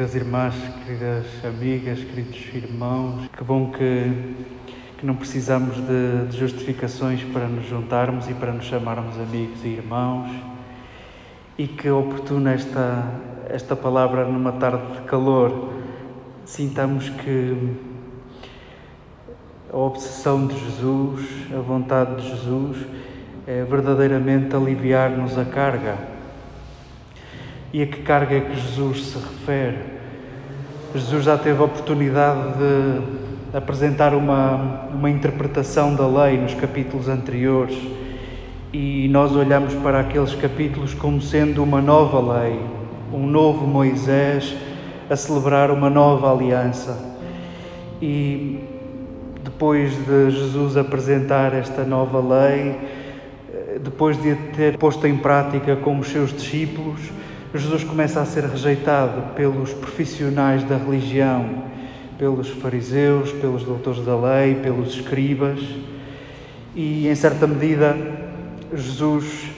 queridas irmãs, queridas amigas, queridos irmãos. Que bom que, que não precisamos de, de justificações para nos juntarmos e para nos chamarmos amigos e irmãos. E que oportuna esta, esta palavra numa tarde de calor. Sintamos que a obsessão de Jesus, a vontade de Jesus, é verdadeiramente aliviar-nos a carga e a que carga é que Jesus se refere? Jesus já teve a oportunidade de apresentar uma, uma interpretação da lei nos capítulos anteriores e nós olhamos para aqueles capítulos como sendo uma nova lei, um novo Moisés a celebrar uma nova aliança. E depois de Jesus apresentar esta nova lei, depois de a ter posto em prática com os seus discípulos, Jesus começa a ser rejeitado pelos profissionais da religião, pelos fariseus, pelos doutores da lei, pelos escribas, e em certa medida Jesus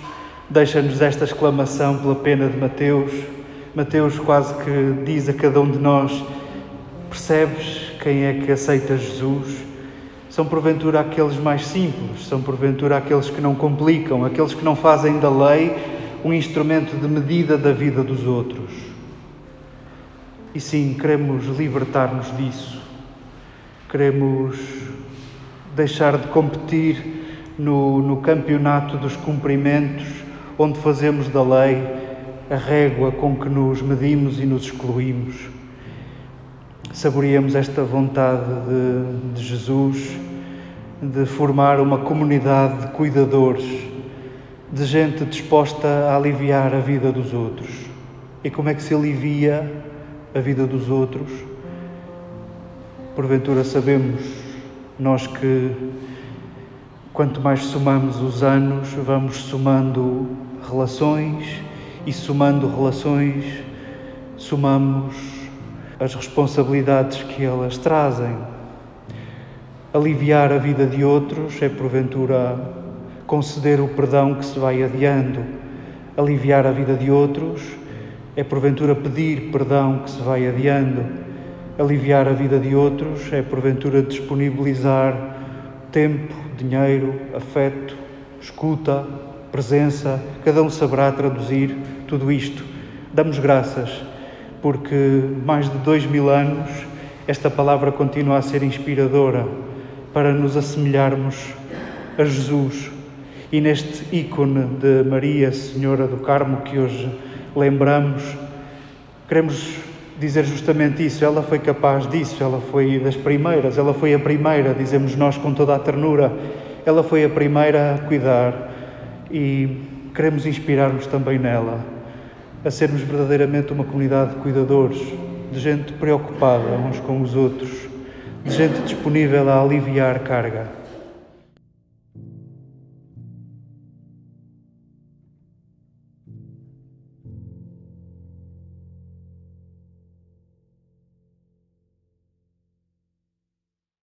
deixa-nos esta exclamação pela pena de Mateus. Mateus quase que diz a cada um de nós: Percebes quem é que aceita Jesus? São porventura aqueles mais simples, são porventura aqueles que não complicam, aqueles que não fazem da lei um instrumento de medida da vida dos outros. E sim, queremos libertar-nos disso. Queremos deixar de competir no, no campeonato dos cumprimentos, onde fazemos da lei a régua com que nos medimos e nos excluímos. Saboreemos esta vontade de, de Jesus de formar uma comunidade de cuidadores de gente disposta a aliviar a vida dos outros. E como é que se alivia a vida dos outros? Porventura sabemos nós que quanto mais somamos os anos, vamos somando relações e somando relações, somamos as responsabilidades que elas trazem. Aliviar a vida de outros é porventura conceder o perdão que se vai adiando, aliviar a vida de outros, é porventura pedir perdão que se vai adiando, aliviar a vida de outros, é porventura disponibilizar tempo, dinheiro, afeto, escuta, presença, cada um saberá traduzir tudo isto. Damos graças, porque mais de dois mil anos esta palavra continua a ser inspiradora para nos assemelharmos a Jesus, e neste ícone de Maria, Senhora do Carmo, que hoje lembramos, queremos dizer justamente isso. Ela foi capaz disso, ela foi das primeiras, ela foi a primeira, dizemos nós com toda a ternura, ela foi a primeira a cuidar e queremos inspirar-nos também nela, a sermos verdadeiramente uma comunidade de cuidadores, de gente preocupada uns com os outros, de gente disponível a aliviar carga.